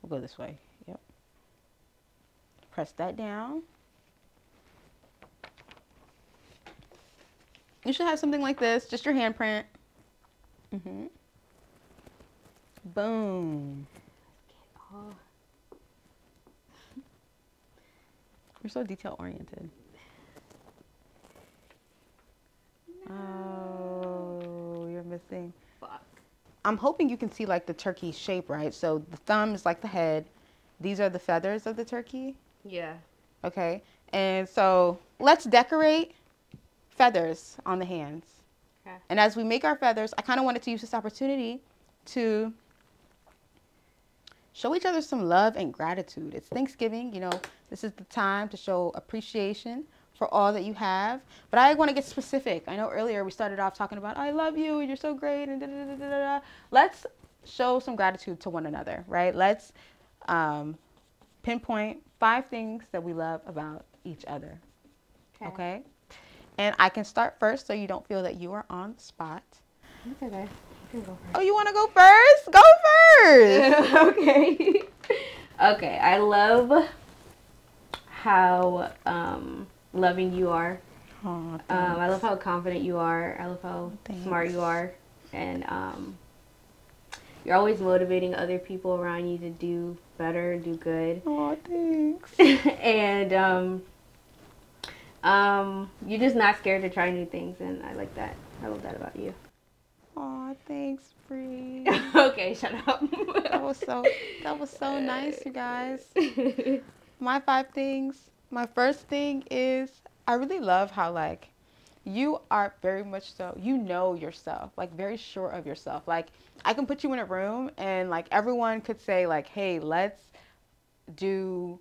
We'll go this way. Yep. Press that down. You should have something like this, just your handprint. Mm-hmm. Boom. You're so detail oriented. Oh, thing. Fuck. I'm hoping you can see like the turkey shape, right? So the thumb is like the head. These are the feathers of the turkey. Yeah. Okay. And so let's decorate feathers on the hands. Okay. And as we make our feathers, I kind of wanted to use this opportunity to show each other some love and gratitude. It's Thanksgiving, you know, this is the time to show appreciation for all that you have. But I want to get specific. I know earlier we started off talking about, I love you, you're so great, and da da da da da. Let's show some gratitude to one another, right? Let's um, pinpoint five things that we love about each other. Okay. And I can start first so you don't feel that you are on the spot. It's okay. You can go Oh, you want to go first? Go first. first. okay. okay. I love how um, loving you are. Um, I love how confident you are. I love how smart you are, and um, you're always motivating other people around you to do better, do good, Aw, thanks. and um, um, you're just not scared to try new things, and I like that. I love that about you. Aw, thanks, Bree. okay, shut up. That was so that was so nice, you guys. My five things. My first thing is I really love how like you are very much so you know yourself, like very sure of yourself. Like I can put you in a room and like everyone could say like, "Hey, let's do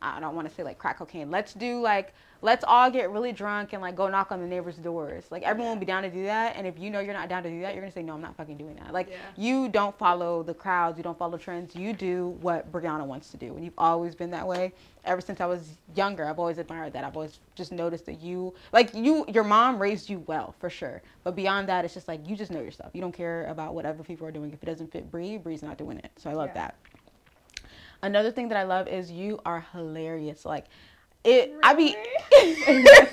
I don't want to say like crack cocaine. Let's do like let's all get really drunk and like go knock on the neighbors' doors. Like everyone will be down to do that. And if you know you're not down to do that, you're gonna say no, I'm not fucking doing that. Like Yeah. you don't follow the crowds, you don't follow trends. You do what Brianna wants to do, and you've always been that way. Ever since I was younger, I've always admired that. I've always just noticed that you like you your mom raised you well for sure. But beyond that, it's just like you just know yourself. You don't care about what other people are doing. If it doesn't fit Bree, Bree's not doing it. So I love Yeah. that. Another thing that I love is you are hilarious. Like it I be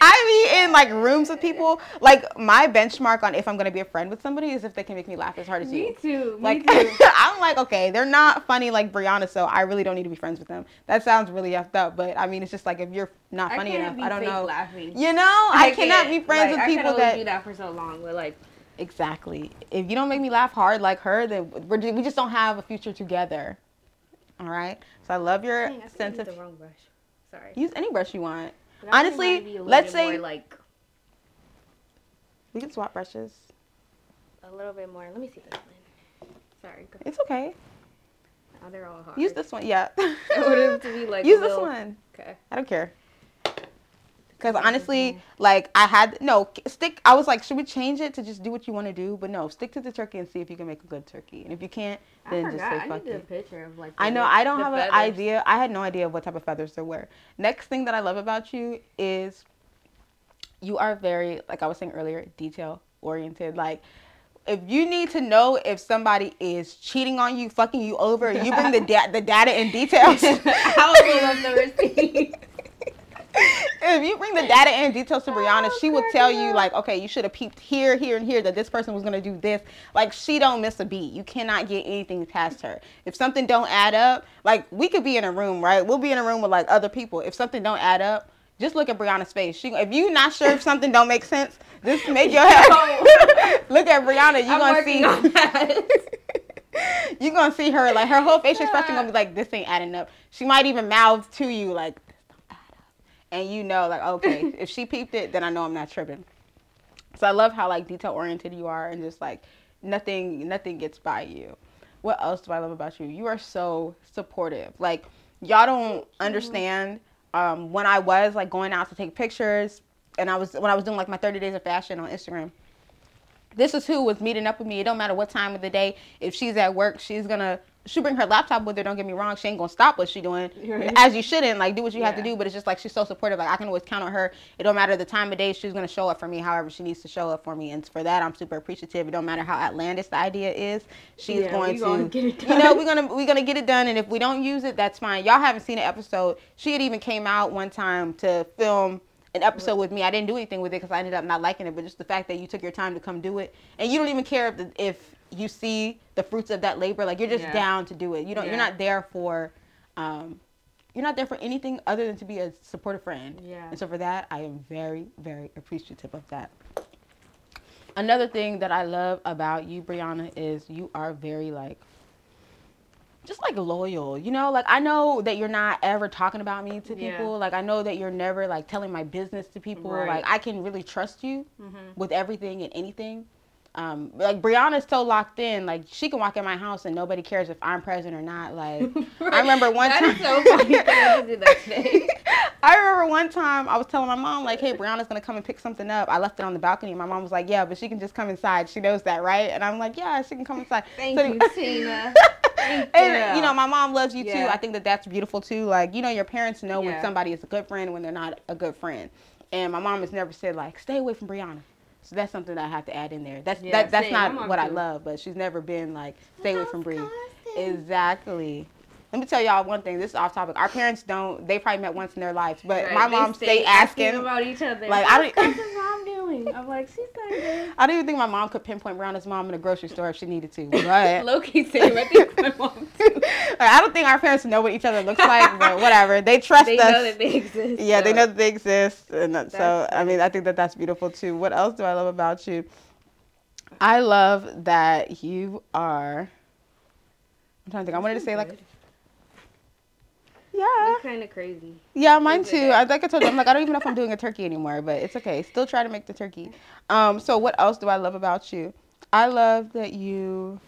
I be in like rooms with people. Like my benchmark on if I'm gonna be a friend with somebody is if they can make me laugh as hard as me you. too. Me Like too. I'm like, okay, they're not funny like Brianna, so I really don't need to be friends with them. That sounds really effed up, but I mean it's just like if you're not funny I enough, I don't know. Laughing. You know, I, cannot be friends Like, with I people only that do that for so long, but like Exactly. If you don't make me laugh hard like her, then we just don't have a future together. All right. So I love your Dang, I sense of the wrong brush. Sorry. use any brush you want. But I think honestly, mine be a little let's bit more, say- like We can swap brushes. a little bit more. Let me see this one. Sorry. Go. It's okay. Oh, they're all hard. Use this one. Yeah. I want it to be like use a this one. Okay. I don't care. Because honestly, mm-hmm. like I had no stick. I was like, should we change it to just do what you want to do? But no, stick to the turkey and see if you can make a good turkey. And if you can't, I then just forgot. say I fuck need a it. picture of like. I know I don't the have an idea. I had no idea of what type of feathers there were. Next thing that I love about you is you are very, like I was saying earlier, detail oriented. Like if you need to know if somebody is cheating on you, fucking you over, you bring the da- the data and details. I pull up the receipt. If you bring the data and details to Brianna, oh, she will tell you like, okay, you should have peeped here, here, and here that this person was gonna do this. Like she don't miss a beat. You cannot get anything past her. If something don't add up, like we could be in a room, right? We'll be in a room with like other people. If something don't add up, just look at Brianna's face. She, if you're not sure if something don't make sense, just make your head. look at Brianna. You gonna see. on that. you gonna see her like her whole facial expression gonna be like this ain't adding up. She might even mouth to you like this don't add up, and you know like okay if she peeped it then I know I'm not tripping. So I love how like detail oriented you are and just like nothing nothing gets by you. What else do I love about you? You are so supportive. Like y'all don't understand um, when I was like going out to take pictures and I was when I was doing like my 30 days of fashion on Instagram this is who was meeting up with me. It don't matter what time of the day. If she's at work, she's gonna she bring her laptop with her. Don't get me wrong. She ain't gonna stop what she doing. Right. As you shouldn't. Like do what you have to do. But it's just like she's so supportive. Like I can always count on her. It don't matter the time of day. She's gonna show up for me. However she needs to show up for me. And for that, I'm super appreciative. It don't matter how outlandish the idea is. She's Yeah, going to, gonna get it You know we're gonna we're gonna get it done. And if we don't use it, that's fine. Y'all haven't seen an episode. She had even came out one time to film an episode with me. I didn't do anything with it because I ended up not liking it. But just the fact that you took your time to come do it, and you don't even care if the, if you see the fruits of that labor. Like you're just Yeah. down to do it. You don't. Yeah. You're not there for. Um, you're not there for anything other than to be a supportive friend. Yeah. And so for that, I am very, very appreciative of that. Another thing that I love about you, Brianna, is you are very like just like loyal. You know, like I know that you're not ever talking about me to people. Yeah. Like I know that you're never like telling my business to people. Right. Like I can really trust you Mhm. with everything and anything. Um, like Brianna's so locked in, like she can walk in my house and nobody cares if I'm present or not. Like I remember one That time. is so funny. I just that today. I remember one time I was telling my mom like, "Hey, Brianna's gonna come and pick something up." I left it on the balcony. My mom was like, "Yeah, but she can just come inside. She knows that, right?" And I'm like, "Yeah, she can come inside." Thank So- you, Tina. Thank and you. you know, my mom loves you too. I think that that's beautiful too. Like, you know, your parents know when somebody is a good friend when they're not a good friend. And my mom has never said like, "Stay away from Brianna." So that's something that I have to add in there. That's Yeah, that, that's same. Not what I love, but she's never been like, "Stay away from Bri." Exactly. Let me tell y'all one thing. This is off topic. Our parents don't. They probably met once in their lives, but Right, my they mom stay stay asking. about each other. Like, I What's don't- Cousin's mom doing? I'm like, she's not good. I don't even think my mom could pinpoint Brianna's mom in a grocery store if she needed to. But Loki same. I think my mom too. Like, I don't think our parents know what each other looks like, but whatever. They trust They us. They know that they exist. yeah, they know that they exist, and that, so That's I mean, I think that that's beautiful too. What else do I love about you? I love that you are. I'm trying to think. I wanted to say like, yeah, kind of crazy. yeah, mine too. I like I told you, I'm like I don't even know if I'm doing a turkey anymore, but it's okay. Still try to make the turkey. Um, so what else do I love about you? I love that you.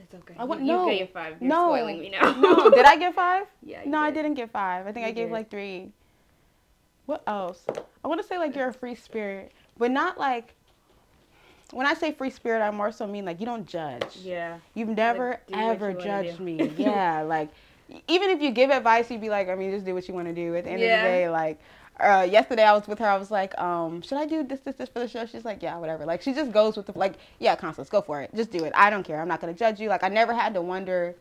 It's okay. I want- you, no. you get five. You're No. spoiling me now. No, did I get five? Yeah. you No, I did. didn't get five. I think I gave did. like three. What else? I want to say like you're a free spirit, but not like. When I say free spirit, I more so mean like you don't judge. Yeah. You've never what ever you judged me. Yeah, like even if you give advice, you'd be like, I mean, just do what you want to do. At the end of the day, like. Uh, yesterday I was with her. I was like, um, should I do this, this, this for the show? She's like, yeah, whatever. Like she just goes with the like, yeah, Constance, go for it. Just do it. I don't care. I'm not gonna judge you. Like I never had to wonder.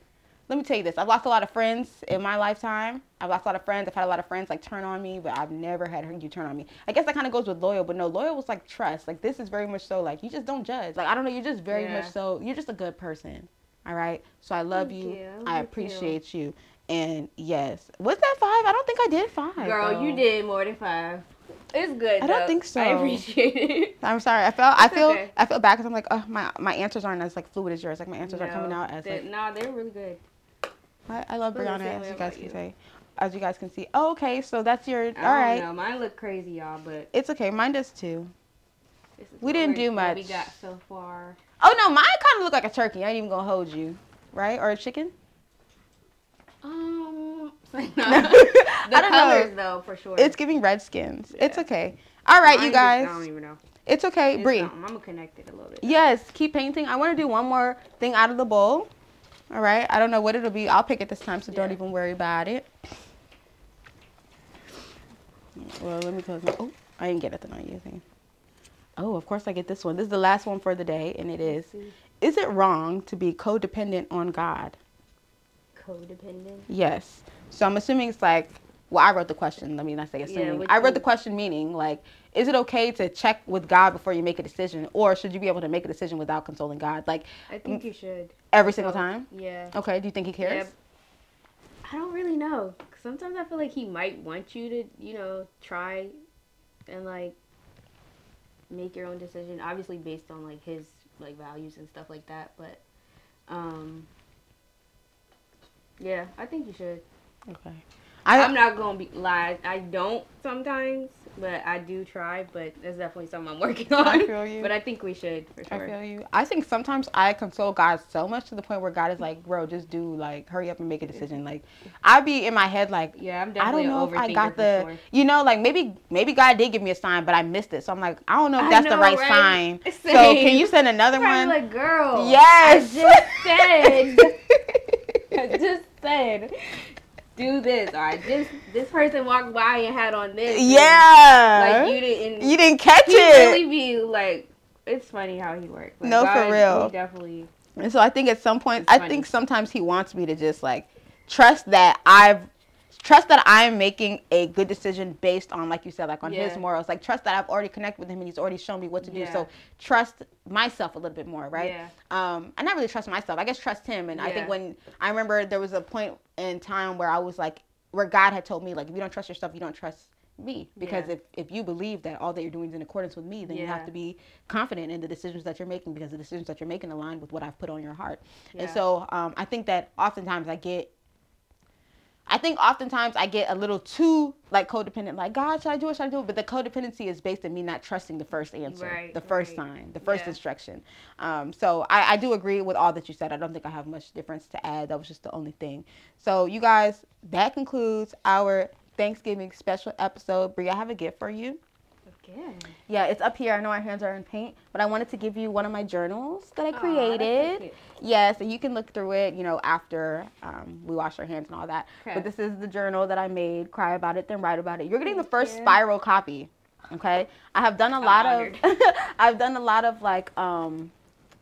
Let me tell you this. I've lost a lot of friends in my lifetime. I've lost a lot of friends. I've had a lot of friends like turn on me, but I've never had you turn on me. I guess that kind of goes with loyal, but no, loyal was like trust. Like this is very much so like you just don't judge. Like I don't know, you're just very Yeah. much so you're just a good person. All right. So I love you. you. I appreciate you. And yes, was that five? I don't think I did five. Girl, though. you did more than five. It's good. I don't think so. I appreciate it. I'm sorry. I felt. I feel. okay. I feel bad because I'm like, oh, my my answers aren't as like fluid as yours. Like my answers aren't coming out as they- like. Nah, they're really good. I, I love the Brianna, as you guys can you. say. As you guys can see. Oh, okay, so that's your. I All don't right. know. Mine look crazy, y'all, but It's okay. Mine does too. We didn't do much. We got so far. Oh no, mine kind of look like a turkey. I ain't even gonna hold you, right? Or a chicken. Um, the I don't colors know. though, for sure. It's giving redskins. It's Yeah. okay. All right, Mine you just- guys. I don't even know. It's okay, It's Bree. I'm gonna connect it a little bit. Yes, keep painting. I want to do one more thing out of the bowl. All right. I don't know what it'll be. I'll pick it this time, so don't even worry about it. Well, let me close my. Oh, I didn't get it on you thing. Oh, of course I get this one. This is the last one for the day, and it is. Is it wrong to be codependent on God? Codependent. Yes. So I'm assuming it's like. Well, I wrote the question. Let me not say assuming. what I wrote the question meaning like, is it okay to check with God before you make a decision, or should you be able to make a decision without consulting God? Like I think you should. every single So, time? Yeah. Okay. Do you think he cares? Yeah. I don't really know. Sometimes I feel like he might want you to, you know, try and like make your own decision. Obviously based on like his like values and stuff like that. But um yeah, I think you should. Okay. I, I, am not gonna be lie. I don't sometimes, but I do try. But it's definitely something I'm working on. I feel you. But I think we should for I feel you. I think sometimes I console God so much to the point where God is like, bro, just do like hurry up and make a decision. Like I be in my head like yeah, I'm I definitely don't know if I got the sure. you know, like maybe maybe God did give me a sign, but I missed it. So I'm like, I don't know if I that's the right, right? sign. So can you send another I'm one? like, girl. yes. I just said. I just said. Do this. All right. This this person walked by and had on this. and, yeah. Like you didn't. You didn't catch it. really be like. It's funny how he works. Like, No, for real. Definitely. And so I think at some point, I funny. think sometimes he wants me to just like trust that I've trust that I'm making a good decision based on, like you said, like on his morals. Like trust that I've already connected with him and he's already shown me what to do. So trust myself a little bit more, right? Yeah. Um, I not really trust myself. I guess trust him. And I think when I remember there was a point in time where I was like, where God had told me like, if you don't trust yourself, you don't trust me because Yeah. if, if you believe that all that you're doing is in accordance with me then you have to be confident in the decisions that you're making because the decisions that you're making align with what i've put on your heart and so um, i think that oftentimes i get I think oftentimes I get a little too like codependent, like God, should I do it? Should I do it? But the codependency is based in me not trusting the first answer, Right, the first right. sign, the first Yeah. instruction. Um, so I, I do agree with all that you said. I don't think I have much difference to add. That was just the only thing. So you guys, that concludes our Thanksgiving special episode. Brie, I have a gift for you. Yeah, it's up here. I know our hands are in paint, but I wanted to give you one of my journals that I Aw, that's so created. cute. Yes, and you can look through it, you know, after um, we wash our hands and all that. Okay. But this is the journal that I made. Cry about it, then write about it. You're getting the first you. spiral copy. Okay, I have done a lot honored. of. I've done a lot of like um,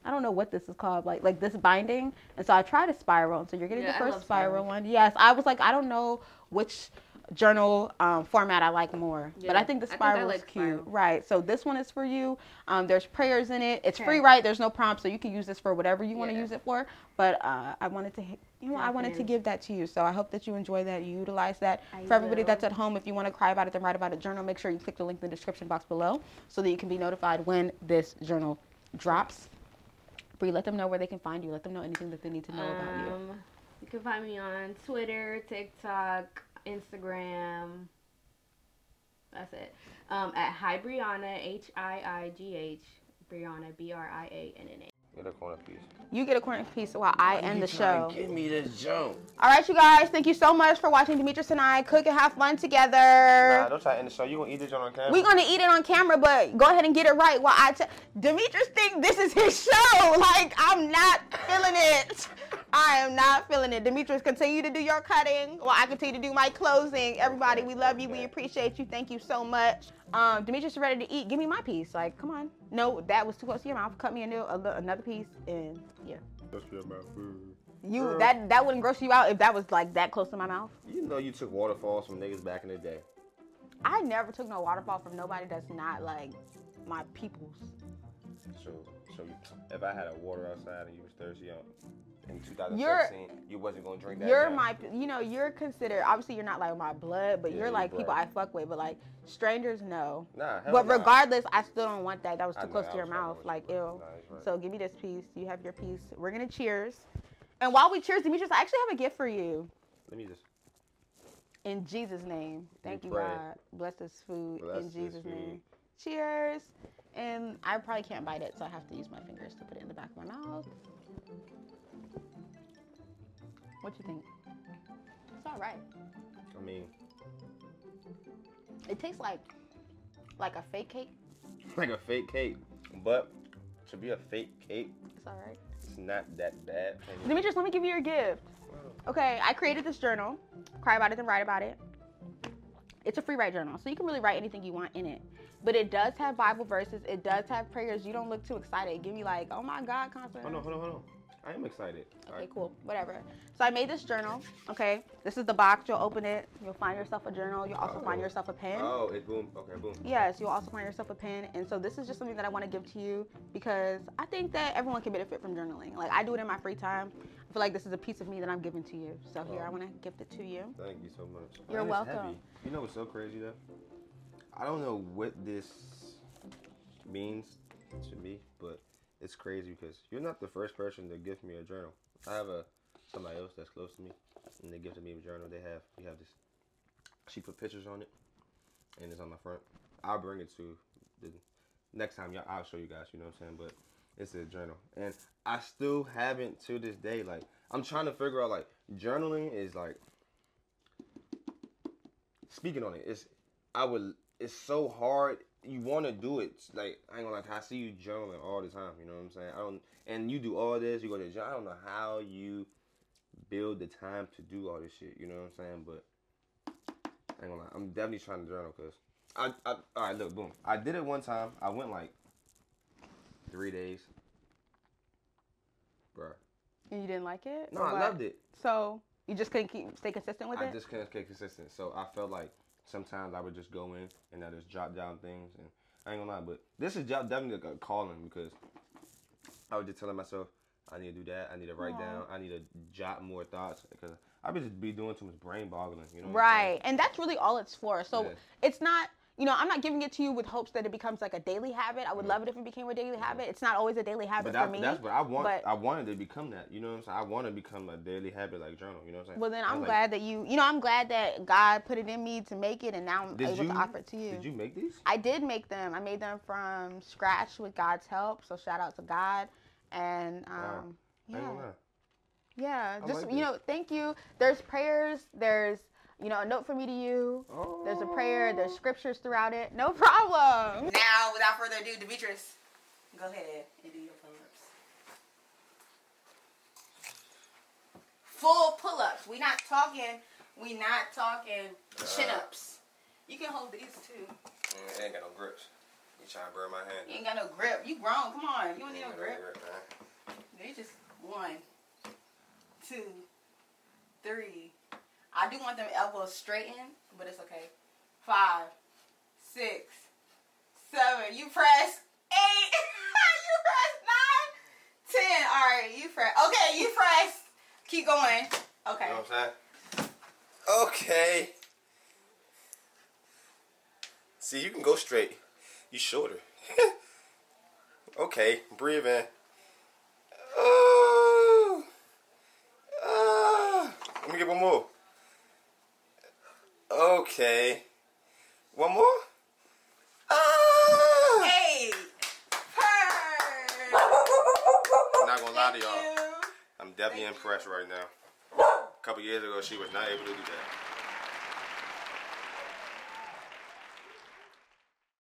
I don't know what this is called, like like this binding, and so I tried a spiral. And so you're getting Yeah, the first spiral one. Yes, I was like, I don't know which journal um, format I like more, but I think the I think I spiral is like cute. spiral. Right. So this one is for you. Um, there's prayers in it. It's free, Okay. right? There's no prompt, so you can use this for whatever you want to use it for. But uh, I wanted to, you know, I wanted to give that to you. So I hope that you enjoy that. You utilize that. I for everybody will. that's at home, if you want to cry about it, then write about it journal. Make sure you click the link in the description box below so that you can be notified when this journal drops. Bree, let them know where they can find you. Let them know anything that they need to know about you. Um, you can find me on Twitter, TikTok, Instagram. That's it. Um, at Hi Brianna, H I I G H, Brianna, B R I A N N A. Get a corner piece. You get a corner piece while I end the show. Give me this jump. All right, you guys. Thank you so much for watching Demetrius and I cook and have fun together. Nah, don't try to end the show. You gonna eat this joint on camera? We're gonna eat it on camera, but go ahead and get it right. While I, t- Demetrius think this is his show. Like I'm not feeling it. I am not feeling it. Demetrius, continue to do your cutting while I continue to do my closing. Everybody, we love you. We appreciate you. Thank you so much. Um, Demetrius is ready to eat. Give me my piece. Like, come on. No, that was too close to your mouth. Cut me a new, a, li- another piece, and yeah. That's your mouth food. You Girl. that that wouldn't gross you out if that was like that close to my mouth. You know you took waterfalls from niggas back in the day. I never took no waterfall from nobody that's not like my peoples. So, so you, if I had a water outside and you was thirsty on, in 2016, You're- you wasn't gonna drink that. You're junk. my, you know, you're considered. Obviously, you're not like my blood, but Yeah, you're like blood. people I fuck with. But like strangers, no. Nah, But nah. regardless, I still don't want that. That was too know, close I to your mouth. Like, you, ew. Nah, right. So give me this piece. You have your piece. We're gonna cheers. And while we cheers, Demetrius, I actually have a gift for you. Let me just. In Jesus' name. Thank you. God. Bless this food Bless in Jesus' food. name. Cheers. And I probably can't bite it, so I have to use my fingers to put it in the back of my mouth. What you think? It's all right. I mean, It tastes like like a fake cake. like a fake cake, but to be a fake cake, It's all right. it's not that bad. Demetrius, let me give you your gift. Okay, I created this journal. Cry about it and write about it. It's a free write journal, so you can really write anything you want in it. But it does have Bible verses. It does have prayers. You don't look too excited. Give me like, oh my God, concert. Hold on, hold on, hold on. I am excited. Okay, cool. Whatever. So I made this journal. Okay, this is the box. You'll open it. You'll find yourself a journal. You'll also find Oh. yourself a pen. Oh, it boom. Okay, boom. Yes, you'll also find yourself a pen. And so this is just something that I want to give to you because I think that everyone can benefit from journaling. Like I do it in my free time. I feel like this is a piece of me that I'm giving to you. So here, I oh. want to gift it to you. Thank you so much. You're it's welcome. You know what's so crazy though? I don't know what this means to me, but it's crazy because you're not the first person to gift me a journal. I have a somebody else that's close to me, and they gifted me a journal. They have we have this. She put pictures on it, and it's on my front. I'll bring it to the next time. Y'all, I'll show you guys. You know what I'm saying? But it's a journal, and I still haven't to this day. Like I'm trying to figure out like journaling is like speaking on it. It's I would. It's so hard. You want to do it. Like I ain't gonna like. I see you journaling all the time. You know what I'm saying? I don't. And you do all this. You go to gym. I don't know how you build the time to do all this shit. You know what I'm saying? But I ain't gonna lie. I'm definitely trying to journal because I, I. All right, look, boom. I did it one time. I went like three days. Bruh. And you didn't like it? No, I what? loved it. So you just couldn't keep stay consistent with I it? I just couldn't stay consistent. So I felt like sometimes I would just go in and I just jot down things. And I ain't gonna lie, but this is definitely a calling because I was just telling myself I need to do that. I need to write down. I need to jot more thoughts because I be just be doing too much brain boggling. You know. what I'm Right. And that's really all it's for. So Yeah. it's not, you know, I'm not giving it to you with hopes that it becomes like a daily habit. I would love it if it became a daily habit. It's not always a daily habit But for me. that's what I want. but- I wanted to become that. You know what I'm saying? I want to become a daily habit like journal. You know what I'm saying? well, then I'm like- glad that you, you know, I'm glad that God put it in me to make it and now I'm able you to offer it to you. Did you make these? I did make them. I made them from scratch with God's help. So shout out to God. And um, Wow. Yeah, yeah. I Just like you know, thank you. There's prayers. There's you know a note for me to you. There's a prayer. There's scriptures throughout it. No problem. Now, without further ado, Demetrius, go ahead and do your pull-ups. Full pull-ups. We not talking. We not talking chin-ups. You can hold these too. Mm, it ain't got no grips. You trying to burn my hand? You ain't got no grip. You grown. Come on. You don't need no Ain't got grip. man. They just one, two, three. I do want them elbows straightened, but it's okay. Five, six, seven. You press eight. you press nine, ten. All right, you press. Okay, you press. Keep going. Okay. You know what I'm saying? Okay. See, you can go straight. You shorter. okay, breathe in. Oh. Ah. Let me get one more. Okay. One more. Ah. Hey. Purr. I'm not gonna lie to y'all. you. I'm definitely impressed right now. A couple years ago, she was not able to do that.